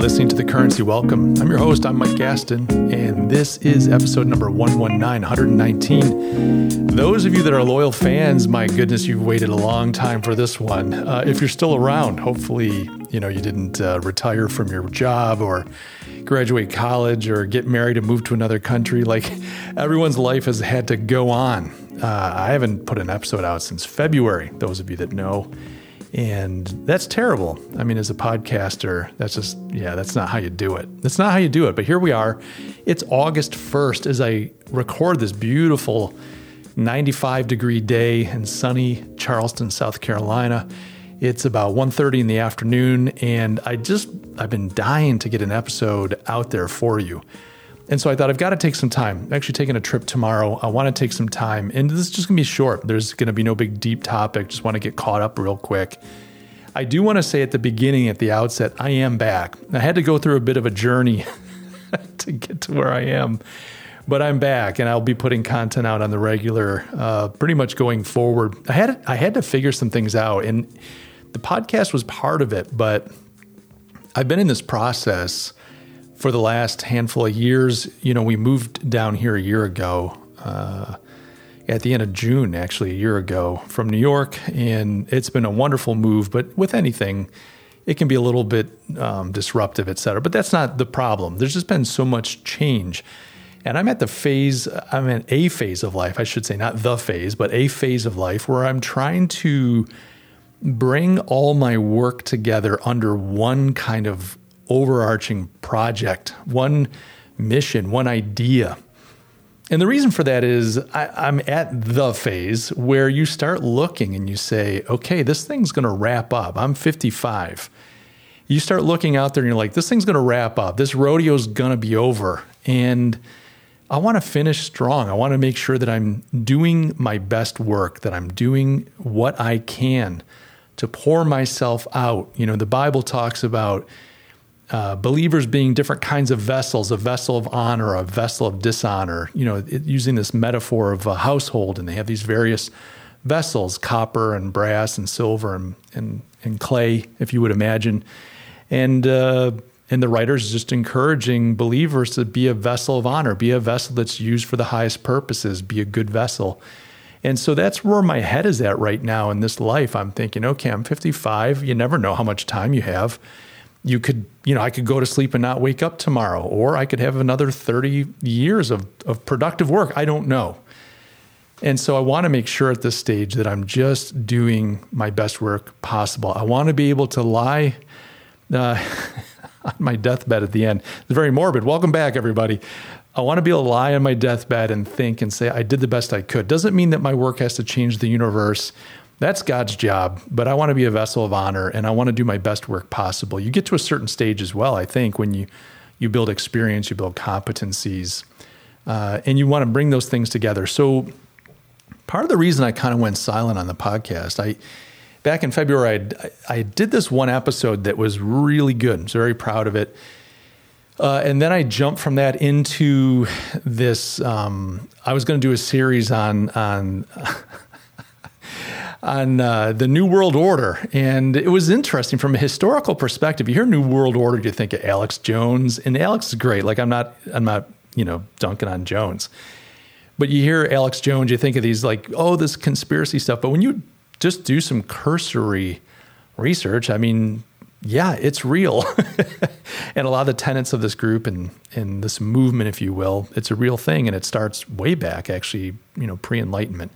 listening to The Currency Welcome. I'm your host, I'm Mike Gastin, and this is episode number 119, 119. Those of you that are loyal fans, my goodness, you've waited a long time for this one. Uh, if you're still around, hopefully, you know, you didn't uh, retire from your job or graduate college or get married and move to another country. Like everyone's life has had to go on. Uh, I haven't put an episode out since February, those of you that know. And that's terrible. I mean, as a podcaster, that's just, yeah, that's not how you do it. That's not how you do it. But here we are. It's August 1st as I record this beautiful 95 degree day in sunny Charleston, South Carolina. It's about 1:30 in the afternoon and I just I've been dying to get an episode out there for you. And so I thought I've got to take some time. I'm actually taking a trip tomorrow. I want to take some time. And this is just going to be short. There's going to be no big deep topic. Just want to get caught up real quick. I do want to say at the beginning, at the outset, I am back. I had to go through a bit of a journey to get to where I am, but I'm back, and I'll be putting content out on the regular, uh, pretty much going forward. I had I had to figure some things out, and the podcast was part of it. But I've been in this process for the last handful of years. You know, we moved down here a year ago, uh, at the end of June, actually, a year ago from New York. And it's been a wonderful move. But with anything, it can be a little bit um, disruptive, et cetera. But that's not the problem. There's just been so much change. And I'm at the phase, I'm in a phase of life, I should say, not the phase, but a phase of life where I'm trying to bring all my work together under one kind of overarching project, one mission, one idea. And the reason for that is I, am at the phase where you start looking and you say, okay, this thing's going to wrap up. I'm 55. You start looking out there and you're like, this thing's going to wrap up. This rodeo's going to be over. And I want to finish strong. I want to make sure that I'm doing my best work, that I'm doing what I can to pour myself out. You know, the Bible talks about uh, believers being different kinds of vessels, a vessel of honor, a vessel of dishonor, you know, it, using this metaphor of a household, and they have these various vessels copper and brass and silver and, and, and clay, if you would imagine. And, uh, and the writer is just encouraging believers to be a vessel of honor, be a vessel that's used for the highest purposes, be a good vessel. And so that's where my head is at right now in this life. I'm thinking, okay, I'm 55. You never know how much time you have you could, you know, I could go to sleep and not wake up tomorrow, or I could have another 30 years of, of productive work. I don't know. And so I want to make sure at this stage that I'm just doing my best work possible. I want to be able to lie uh, on my deathbed at the end. It's very morbid. Welcome back, everybody. I want to be able to lie on my deathbed and think and say, I did the best I could. Doesn't mean that my work has to change the universe that's God's job, but I want to be a vessel of honor and I want to do my best work possible. You get to a certain stage as well, I think, when you you build experience, you build competencies, uh, and you want to bring those things together. So, part of the reason I kind of went silent on the podcast, I back in February, I, I did this one episode that was really good. I was very proud of it. Uh, and then I jumped from that into this. Um, I was going to do a series on on on uh, the New World Order. And it was interesting from a historical perspective. You hear New World Order, you think of Alex Jones, and Alex is great. Like I'm not, I'm not, you know, dunking on Jones. But you hear Alex Jones, you think of these like, oh, this conspiracy stuff. But when you just do some cursory research, I mean, yeah, it's real. and a lot of the tenets of this group and, and this movement, if you will, it's a real thing. And it starts way back, actually, you know, pre Enlightenment.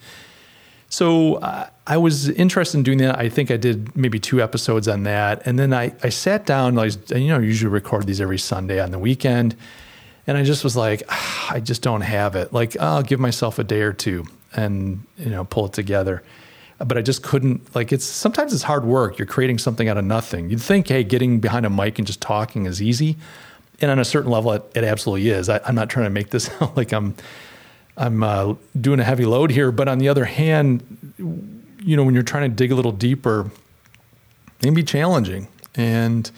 So uh, I was interested in doing that. I think I did maybe two episodes on that, and then I I sat down. I you know, I usually record these every Sunday on the weekend, and I just was like, ah, I just don't have it. Like I'll give myself a day or two and you know pull it together. But I just couldn't. Like it's sometimes it's hard work. You're creating something out of nothing. You'd think, hey, getting behind a mic and just talking is easy, and on a certain level, it, it absolutely is. I, I'm not trying to make this sound like I'm I'm uh, doing a heavy load here. But on the other hand, you know, when you're trying to dig a little deeper, it can be challenging. And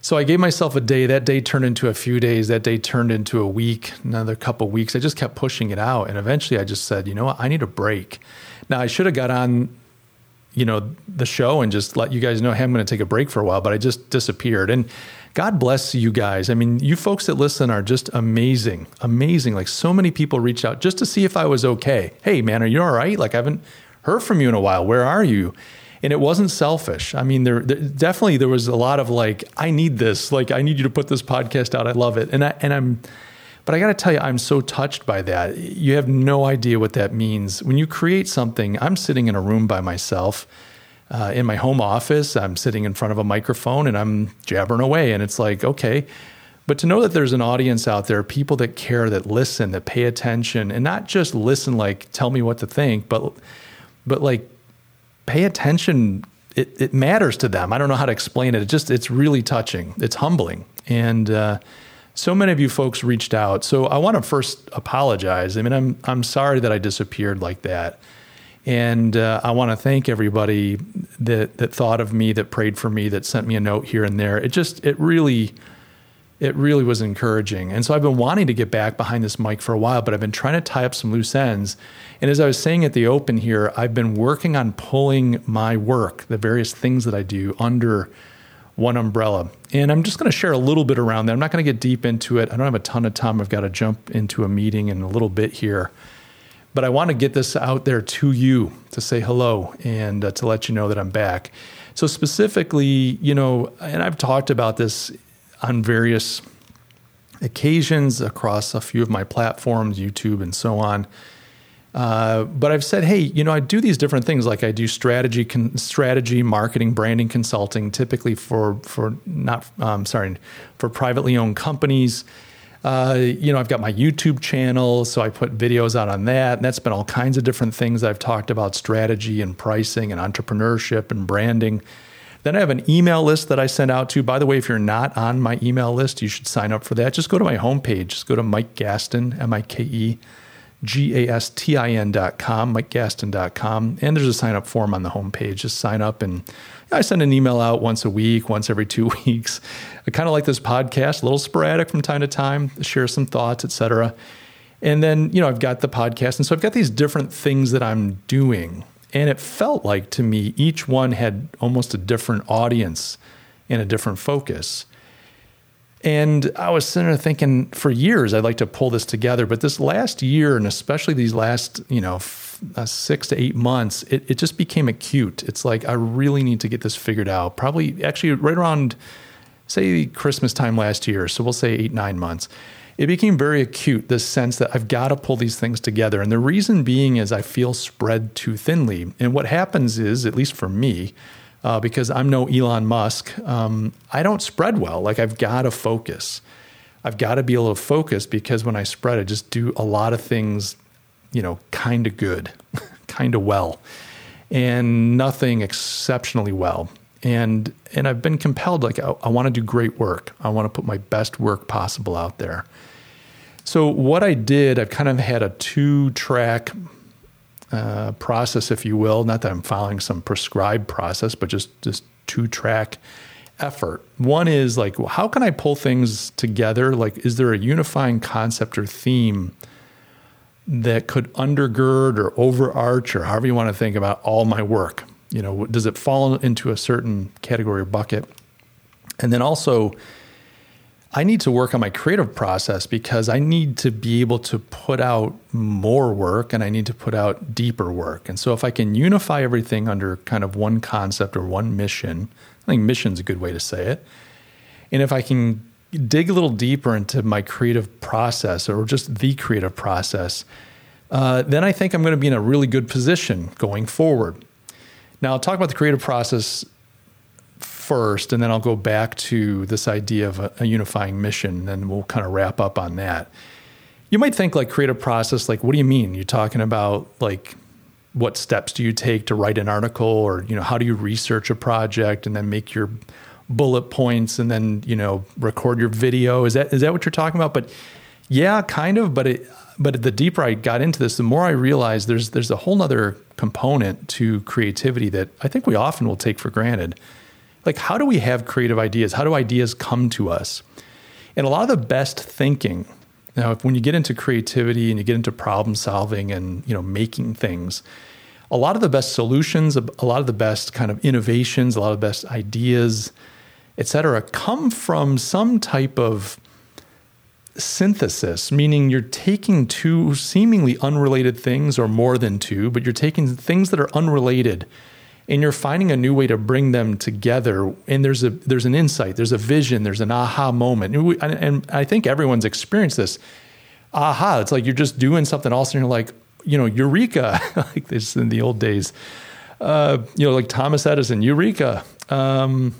so I gave myself a day. That day turned into a few days. That day turned into a week, another couple weeks. I just kept pushing it out. And eventually I just said, you know what? I need a break. Now I should have got on you know, the show and just let you guys know, hey, I'm going to take a break for a while, but I just disappeared. And God bless you guys. I mean, you folks that listen are just amazing, amazing. Like so many people reached out just to see if I was okay. Hey, man, are you all right? Like I haven't heard from you in a while. Where are you? And it wasn't selfish. I mean, there, there definitely there was a lot of like, I need this. Like, I need you to put this podcast out. I love it. And I, and I'm, but I got to tell you, I'm so touched by that. You have no idea what that means. When you create something, I'm sitting in a room by myself uh, in my home office. I'm sitting in front of a microphone and I'm jabbering away. And it's like, okay. But to know that there's an audience out there, people that care, that listen, that pay attention, and not just listen, like tell me what to think, but but like pay attention. It, it matters to them. I don't know how to explain it. It just it's really touching. It's humbling, and uh, so many of you folks reached out. So I want to first apologize. I mean, I'm I'm sorry that I disappeared like that. And uh, I want to thank everybody that that thought of me, that prayed for me, that sent me a note here and there. It just it really it really was encouraging. And so I've been wanting to get back behind this mic for a while, but I've been trying to tie up some loose ends. And as I was saying at the open here, I've been working on pulling my work, the various things that I do under one umbrella. And I'm just going to share a little bit around that. I'm not going to get deep into it. I don't have a ton of time. I've got to jump into a meeting in a little bit here. But I want to get this out there to you to say hello and uh, to let you know that I'm back. So, specifically, you know, and I've talked about this on various occasions across a few of my platforms, YouTube and so on. Uh, but I've said, hey, you know, I do these different things. Like I do strategy, con- strategy, marketing, branding, consulting, typically for for not, um, sorry, for privately owned companies. Uh, you know, I've got my YouTube channel, so I put videos out on that. And that's been all kinds of different things I've talked about strategy and pricing and entrepreneurship and branding. Then I have an email list that I send out to. By the way, if you're not on my email list, you should sign up for that. Just go to my homepage. Just go to Mike Gastin, M I K E G A S T I N.com, MikeGastin.com. And there's a sign up form on the homepage. Just sign up and I send an email out once a week, once every two weeks. I kind of like this podcast, a little sporadic from time to time, share some thoughts, etc. And then, you know, I've got the podcast. And so I've got these different things that I'm doing. And it felt like to me, each one had almost a different audience and a different focus. And I was sitting there thinking for years, I'd like to pull this together. But this last year, and especially these last, you know, uh, six to eight months, it, it just became acute. It's like, I really need to get this figured out. Probably actually right around, say, Christmas time last year. So we'll say eight, nine months. It became very acute, this sense that I've got to pull these things together. And the reason being is I feel spread too thinly. And what happens is, at least for me, uh, because I'm no Elon Musk, um, I don't spread well. Like I've got to focus. I've got to be able to focus because when I spread, I just do a lot of things you know, kind of good, kind of well, and nothing exceptionally well. And and I've been compelled, like I, I want to do great work. I want to put my best work possible out there. So what I did, I've kind of had a two track uh, process, if you will. Not that I'm following some prescribed process, but just just two track effort. One is like, how can I pull things together? Like, is there a unifying concept or theme that could undergird or overarch or however you want to think about all my work? You know, does it fall into a certain category or bucket? And then also, I need to work on my creative process because I need to be able to put out more work and I need to put out deeper work. And so, if I can unify everything under kind of one concept or one mission, I think mission's a good way to say it. And if I can dig a little deeper into my creative process or just the creative process, uh, then I think I'm going to be in a really good position going forward. Now, I'll talk about the creative process first, and then I'll go back to this idea of a, a unifying mission, and we'll kind of wrap up on that. You might think like creative process, like, what do you mean? You're talking about like what steps do you take to write an article, or you know, how do you research a project and then make your bullet points and then you know record your video. Is that is that what you're talking about? But yeah, kind of. But it but the deeper I got into this, the more I realized there's there's a whole other component to creativity that I think we often will take for granted. Like how do we have creative ideas? How do ideas come to us? And a lot of the best thinking now, when you get into creativity and you get into problem solving and you know making things, a lot of the best solutions, a lot of the best kind of innovations, a lot of the best ideas, et cetera, come from some type of synthesis, meaning you're taking two seemingly unrelated things or more than two, but you're taking things that are unrelated and you're finding a new way to bring them together. And there's a there's an insight there's a vision there's an aha moment. And, we, and i think everyone's experienced this aha. It's like you're just doing something else and you're like you know eureka. Like this in the old days. Uh, you know like thomas edison eureka. Um,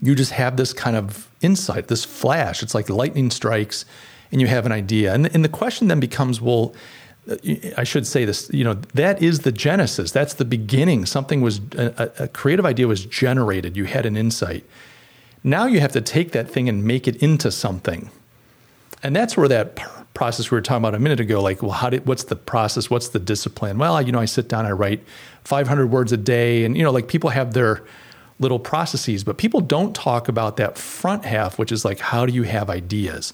you just have this kind of insight, this flash. It's like lightning strikes and you have an idea. And, and the question then becomes well, Uh, I should say this, you know, that is the genesis. That's the beginning. Something was, a, a creative idea was generated. You had an insight. Now you have to take that thing and make it into something. And that's where that process we were talking about a minute ago, like, well, how did, what's the process? What's the discipline? Well, you know, I sit down, I write 500 words a day. And, you know, like people have their, little processes, but people don't talk about that front half, which is like, how do you have ideas?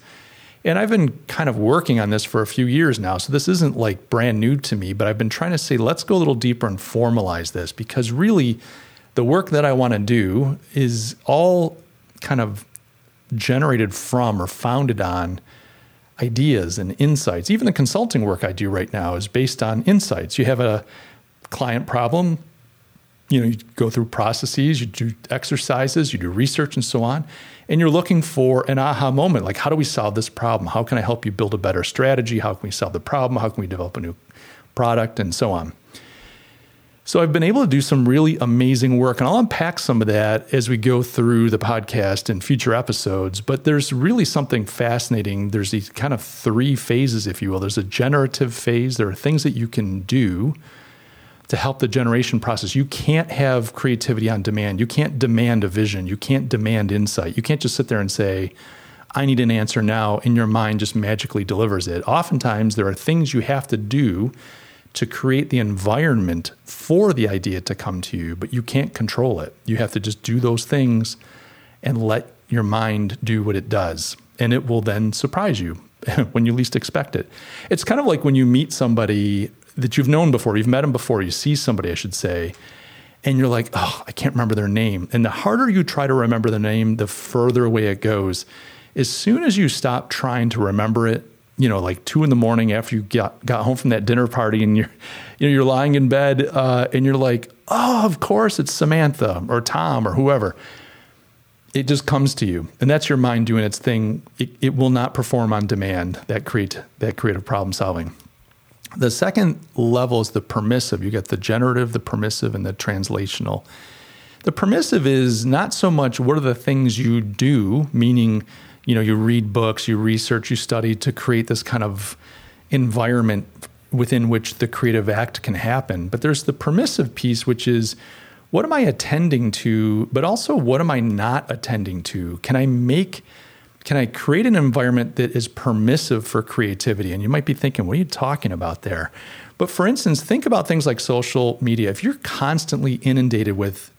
And I've been kind of working on this for a few years now. So this isn't like brand new to me, but I've been trying to say, let's go a little deeper and formalize this because really the work that I want to do is all kind of generated from or founded on ideas and insights. Even the consulting work I do right now is based on insights. You have a client problem, you know, you go through processes, you do exercises, you do research and so on, and you're looking for an aha moment. Like, how do we solve this problem? How can I help you build a better strategy? How can we solve the problem? How can we develop a new product and so on? So I've been able to do some really amazing work, and I'll unpack some of that as we go through the podcast and future episodes. But there's really something fascinating. There's these kind of three phases, if you will. There's a generative phase. There are things that you can do to help the generation process. You can't have creativity on demand. You can't demand a vision. You can't demand insight. You can't just sit there and say, I need an answer now, and your mind just magically delivers it. Oftentimes, there are things you have to do to create the environment for the idea to come to you, but you can't control it. You have to just do those things and let your mind do what it does. And it will then surprise you when you least expect it. It's kind of like when you meet somebody that you've known before, you've met them before, you see somebody, I should say, and you're like, oh, I can't remember their name. And the harder you try to remember the name, the further away it goes. As soon as you stop trying to remember it, you know, like two in the morning after you got, got home from that dinner party and you're, you know, you're lying in bed uh, and you're like, oh, of course it's Samantha or Tom or whoever. It just comes to you, and that's your mind doing its thing. It, it will not perform on demand. That create that creative problem solving. The second level is the permissive. You get the generative, the permissive, and the translational. The permissive is not so much what are the things you do, meaning, you know, you read books, you research, you study to create this kind of environment within which the creative act can happen. But there's the permissive piece, which is what am I attending to, but also what am I not attending to? Can I make can I create an environment that is permissive for creativity? And you might be thinking, what are you talking about there? But for instance, think about things like social media. If you're constantly inundated with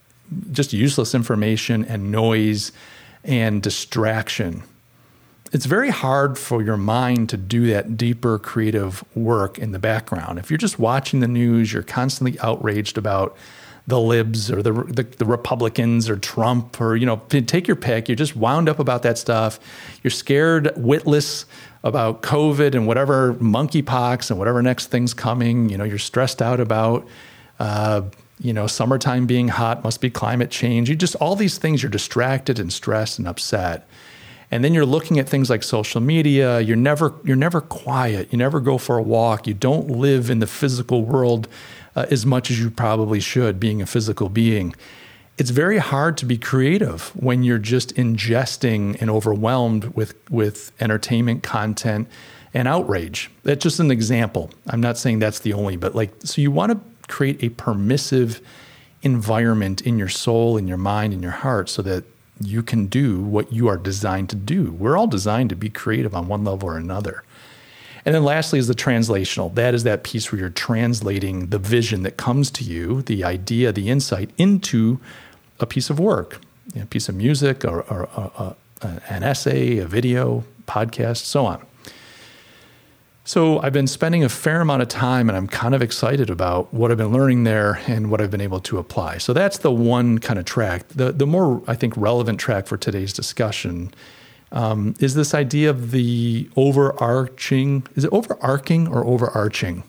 just useless information and noise and distraction, it's very hard for your mind to do that deeper creative work in the background. If you're just watching the news, you're constantly outraged about the libs or the, the, the Republicans or Trump or you know take your pick. You're just wound up about that stuff. You're scared, witless about COVID and whatever monkeypox and whatever next thing's coming. You know you're stressed out about. Uh, you know, summertime being hot must be climate change. You just all these things. You're distracted and stressed and upset and then you're looking at things like social media you're never you're never quiet you never go for a walk you don't live in the physical world uh, as much as you probably should, being a physical being. It's very hard to be creative when you're just ingesting and overwhelmed with, with entertainment content and outrage. That's just an example. I'm not saying that's the only, but like, so you want to create a permissive environment in your soul, in your mind, in your heart so that you can do what you are designed to do. We're all designed to be creative on one level or another. And then lastly is the translational. That is that piece where you're translating the vision that comes to you, the idea, the insight, into a piece of work, a piece of music, or, or, uh, an essay, a video, podcast, so on. So I've been spending a fair amount of time and I'm kind of excited about what I've been learning there and what I've been able to apply. So that's the one kind of track. The, the more, I think, relevant track for today's discussion um, is this idea of the overarching, is it overarching or overarching?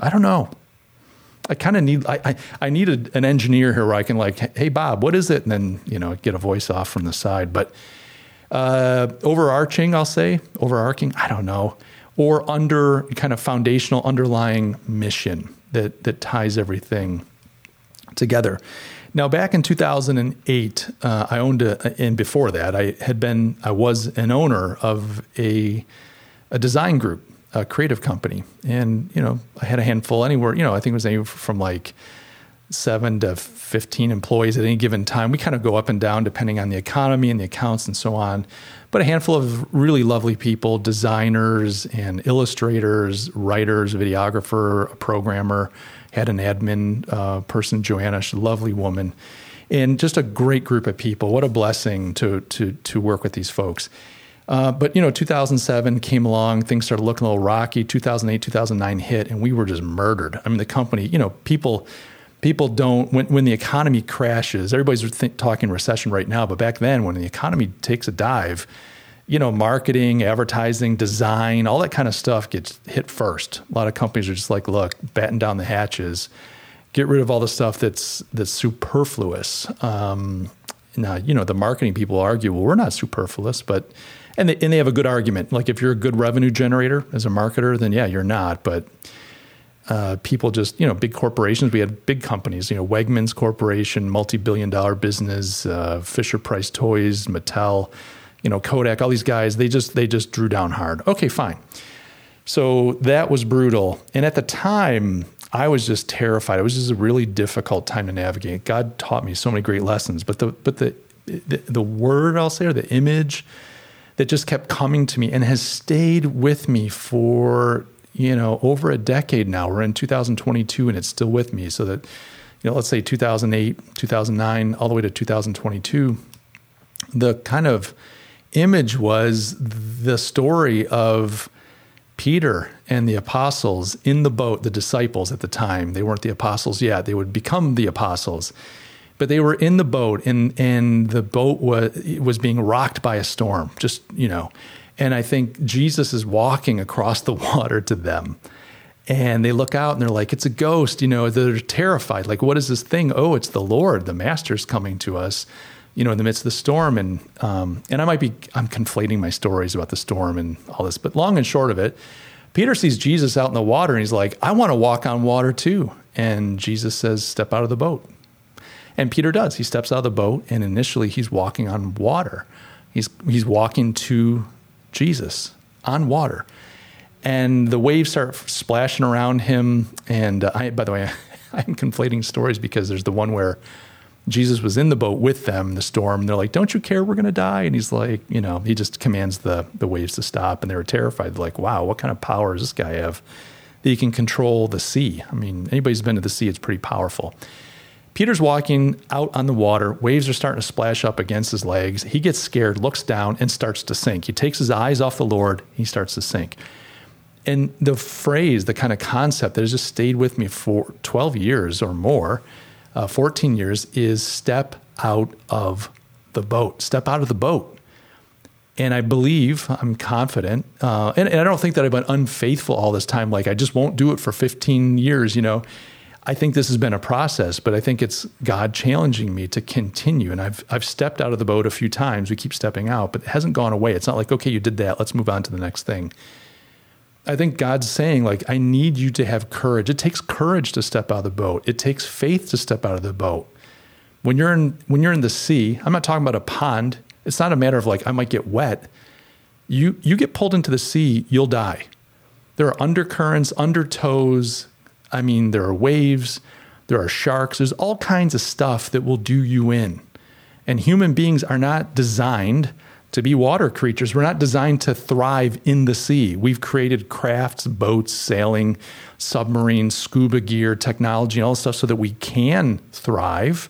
I don't know. I kind of need I, I, I need a, an engineer here where I can like, hey Bob, what is it? And then you know get a voice off from the side. But uh, overarching, I'll say overarching. I don't know or under kind of foundational underlying mission that that ties everything together. Now, back in 2008, uh, I owned a, and before that, I had been, I was an owner of a, a design group, a creative company. And, you know, I had a handful anywhere, you know, I think it was anywhere from like seven to 15 employees at any given time. We kind of go up and down depending on the economy and the accounts and so on but a handful of really lovely people designers and illustrators, writers, videographer, a programmer, had an admin uh, person, Joanna, she's a lovely woman, and just a great group of people. What a blessing to, to, to work with these folks. Uh, but you know, 2007 came along, things started looking a little rocky. 2008, 2009 hit, and we were just murdered. I mean, the company, you know, people people don't when, when the economy crashes everybody's th- talking recession right now but back then when the economy takes a dive you know marketing advertising design all that kind of stuff gets hit first. A lot of companies are just like look batten down the hatches. Get rid of all the stuff that's that's superfluous. Um, now you know the marketing people argue well we're not superfluous but and they, and they have a good argument. Like if you're a good revenue generator as a marketer then yeah you're not. But uh, people just you know big corporations. We had big companies, you know Wegmans Corporation, multi-billion dollar business, uh, Fisher Price Toys, Mattel, you know Kodak. All these guys, they just they just drew down hard. Okay, fine. So that was brutal, and at the time, I was just terrified. It was just a really difficult time to navigate. God taught me so many great lessons, but the but the the, the word I'll say or the image that just kept coming to me and has stayed with me for you know, over a decade now. We're in 2022 and it's still with me. So that, you know, let's say 2008, 2009, all the way to 2022, the kind of image was the story of Peter and the apostles in the boat, the disciples at the time. They weren't the apostles yet, they would become the apostles. But they were in the boat and, and the boat was, was being rocked by a storm, just, you know, and I think Jesus is walking across the water to them. And they look out and they're like, it's a ghost. You know, they're terrified. Like, what is this thing? Oh, it's the Lord. The Master's coming to us, you know, in the midst of the storm. And, um, and I might be, I'm conflating my stories about the storm and all this, but long and short of it, Peter sees Jesus out in the water and he's like, I want to walk on water too. And Jesus says, step out of the boat. And Peter does. He steps out of the boat and initially he's walking on water. He's, he's walking to Jesus on water. And the waves start splashing around him. And uh, I, by the way, I'm conflating stories because there's the one where Jesus was in the boat with them, the storm. They're like, Don't you care? We're going to die. And he's like, You know, he just commands the, the waves to stop. And they were terrified. They're like, Wow, what kind of power does this guy have that he can control the sea? I mean, anybody's been to the sea, it's pretty powerful. Peter's walking out on the water. Waves are starting to splash up against his legs. He gets scared, looks down, and starts to sink. He takes his eyes off the Lord. He starts to sink. And the phrase, the kind of concept that has just stayed with me for 12 years or more, uh, 14 years, is step out of the boat. Step out of the boat. And I believe, I'm confident, uh, and, and I don't think that I've been unfaithful all this time. Like I just won't do it for 15 years, you know I think this has been a process, but I think it's God challenging me to continue. And I've I've stepped out of the boat a few times. We keep stepping out, but it hasn't gone away. It's not like, okay, you did that, let's move on to the next thing. I think God's saying, like, I need you to have courage. It takes courage to step out of the boat. It takes faith to step out of the boat. When you're in when you're in the sea, I'm not talking about a pond. It's not a matter of like I might get wet. You you get pulled into the sea, you'll die. There are undercurrents, undertows, I mean, there are waves, there are sharks, there's all kinds of stuff that will do you in. And human beings are not designed to be water creatures. We're not designed to thrive in the sea. We've created crafts, boats, sailing, submarines, scuba gear, technology, and all this stuff so that we can thrive.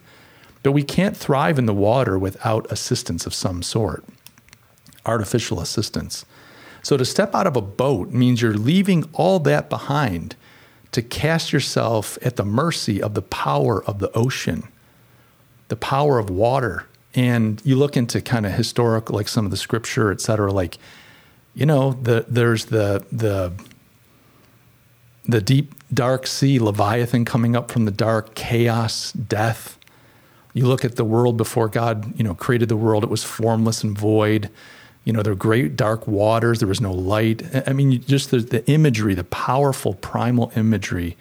But we can't thrive in the water without assistance of some sort, artificial assistance. So to step out of a boat means you're leaving all that behind to cast yourself at the mercy of the power of the ocean, the power of water. And you look into kind of historical, like some of the scripture, et cetera, like, you know, the, there's the, the, the deep, dark sea, Leviathan coming up from the dark, chaos, death. You look at the world before God, you know, created the world, it was formless and void. You know, there were great dark waters, there was no light. I mean, just the, the imagery, the powerful primal imagery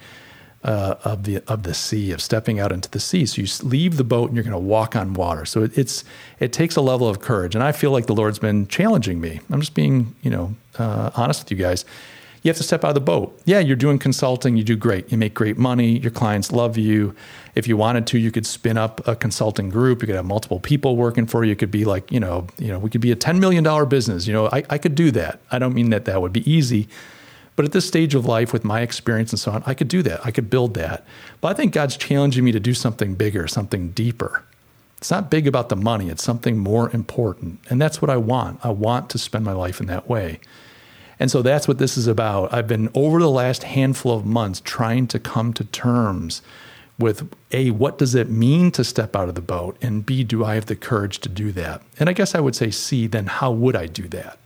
uh, of the of the sea, of stepping out into the sea. So you leave the boat and you're going to walk on water. So it, it's it takes a level of courage, and I feel like the Lord's been challenging me. I'm just being, you know, uh, honest with you guys you have to step out of the boat. Yeah, you're doing consulting, you do great. You make great money, your clients love you. If you wanted to, you could spin up a consulting group. You could have multiple people working for you. Could be like, you know, you know, we could be a $10 million business. You know, I, I could do that. I don't mean that that would be easy. But at this stage of life, with my experience and so on, I could do that. I could build that. But I think God's challenging me to do something bigger, something deeper. It's not big about the money, it's something more important. And that's what I want. I want to spend my life in that way. And so that's what this is about. I've been over the last handful of months trying to come to terms with A, what does it mean to step out of the boat? And B, do I have the courage to do that? And I guess I would say C, then how would I do that?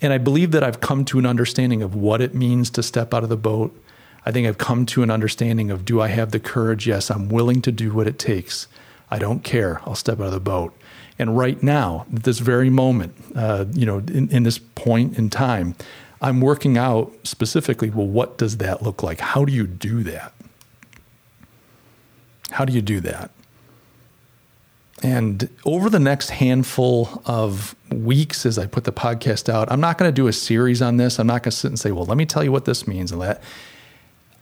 And I believe that I've come to an understanding of what it means to step out of the boat. I think I've come to an understanding of do I have the courage? Yes, I'm willing to do what it takes. I don't care. I'll step out of the boat. And right now, at this very moment, uh, you know, in, in this point in time, I'm working out specifically, well, what does that look like? How do you do that? How do you do that? And over the next handful of weeks, as I put the podcast out, I'm not going to do a series on this. I'm not going to sit and say, well, let me tell you what this means and that.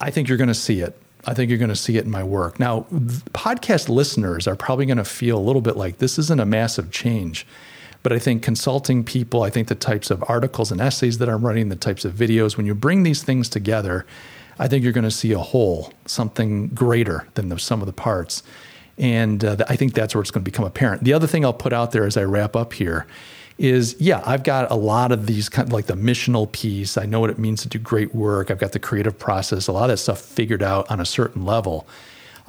I think you're going to see it. I think you're going to see it in my work. Now, podcast listeners are probably going to feel a little bit like this isn't a massive change. But I think consulting people, I think the types of articles and essays that I'm writing, the types of videos, when you bring these things together, I think you're going to see a whole, something greater than the sum of the parts. And uh, I think that's where it's going to become apparent. The other thing I'll put out there as I wrap up here is yeah, I've got a lot of these kind of like the missional piece. I know what it means to do great work. I've got the creative process, a lot of that stuff figured out on a certain level.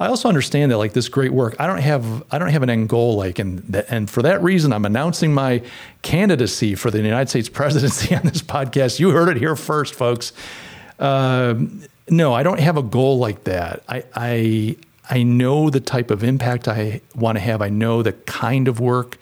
I also understand that like this great work, I don't have I don't have an end goal like and and for that reason I'm announcing my candidacy for the United States presidency on this podcast. You heard it here first, folks. Um, no, I don't have a goal like that. I I I know the type of impact I want to have. I know the kind of work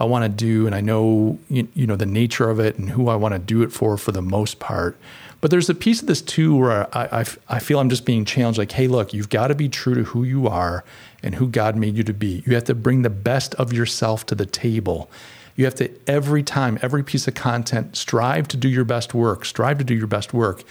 I want to do, and I know you, you know the nature of it and who I want to do it for for the most part. But there's a piece of this too where I, I, I feel I'm just being challenged. Like, hey, look, you've got to be true to who you are and who God made you to be. You have to bring the best of yourself to the table. You have to every time, every piece of content, strive to do your best work. Strive to do your best work.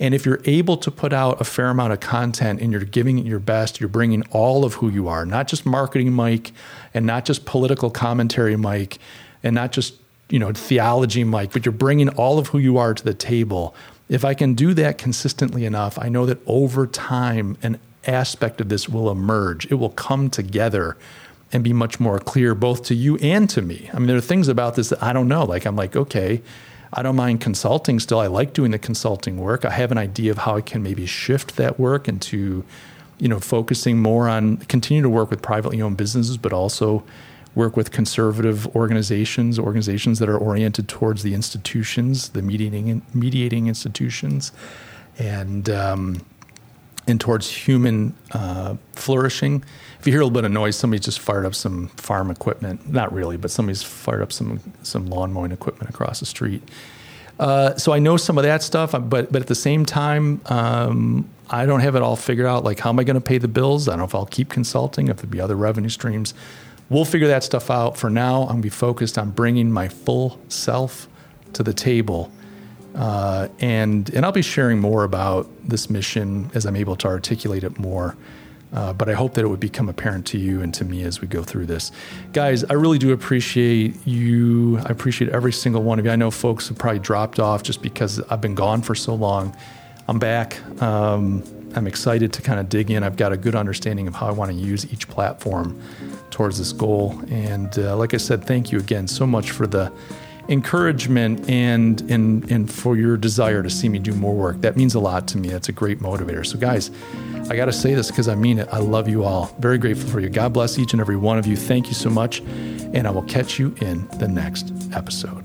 And if you're able to put out a fair amount of content and you're giving it your best, you're bringing all of who you are, not just marketing Mike and not just political commentary Mike and not just, you know, theology Mike, but you're bringing all of who you are to the table. If I can do that consistently enough, I know that over time an aspect of this will emerge. It will come together and be much more clear both to you and to me. I mean, there are things about this that I don't know. Like I'm like, okay, I don't mind consulting still. I like doing the consulting work. I have an idea of how I can maybe shift that work into, you know, focusing more on continue to work with privately owned businesses, but also work with conservative organizations, organizations that are oriented towards the institutions, the mediating mediating institutions, and um, and towards human uh, flourishing if you hear a little bit of noise, somebody's just fired up some farm equipment. Not really, but somebody's fired up some some lawn mowing equipment across the street. Uh, so I know some of that stuff, but but at the same time, um, I don't have it all figured out. Like, how am I going to pay the bills? I don't know if I'll keep consulting, if there'll be other revenue streams. We'll figure that stuff out. For now, I'm to be focused on bringing my full self to the table. Uh, and and I'll be sharing more about this mission as I'm able to articulate it more. Uh, but I hope that it would become apparent to you and to me as we go through this. Guys, I really do appreciate you. I appreciate every single one of you. I know folks have probably dropped off just because I've been gone for so long. I'm back. Um, I'm excited to kind of dig in. I've got a good understanding of how I want to use each platform towards this goal. And uh, like I said, thank you again so much for the encouragement and, and, and for your desire to see me do more work. That means a lot to me. That's a great motivator. So, guys, I got to say this because I mean it. I love you all. Very grateful for you. God bless each and every one of you. Thank you so much. And I will catch you in the next episode.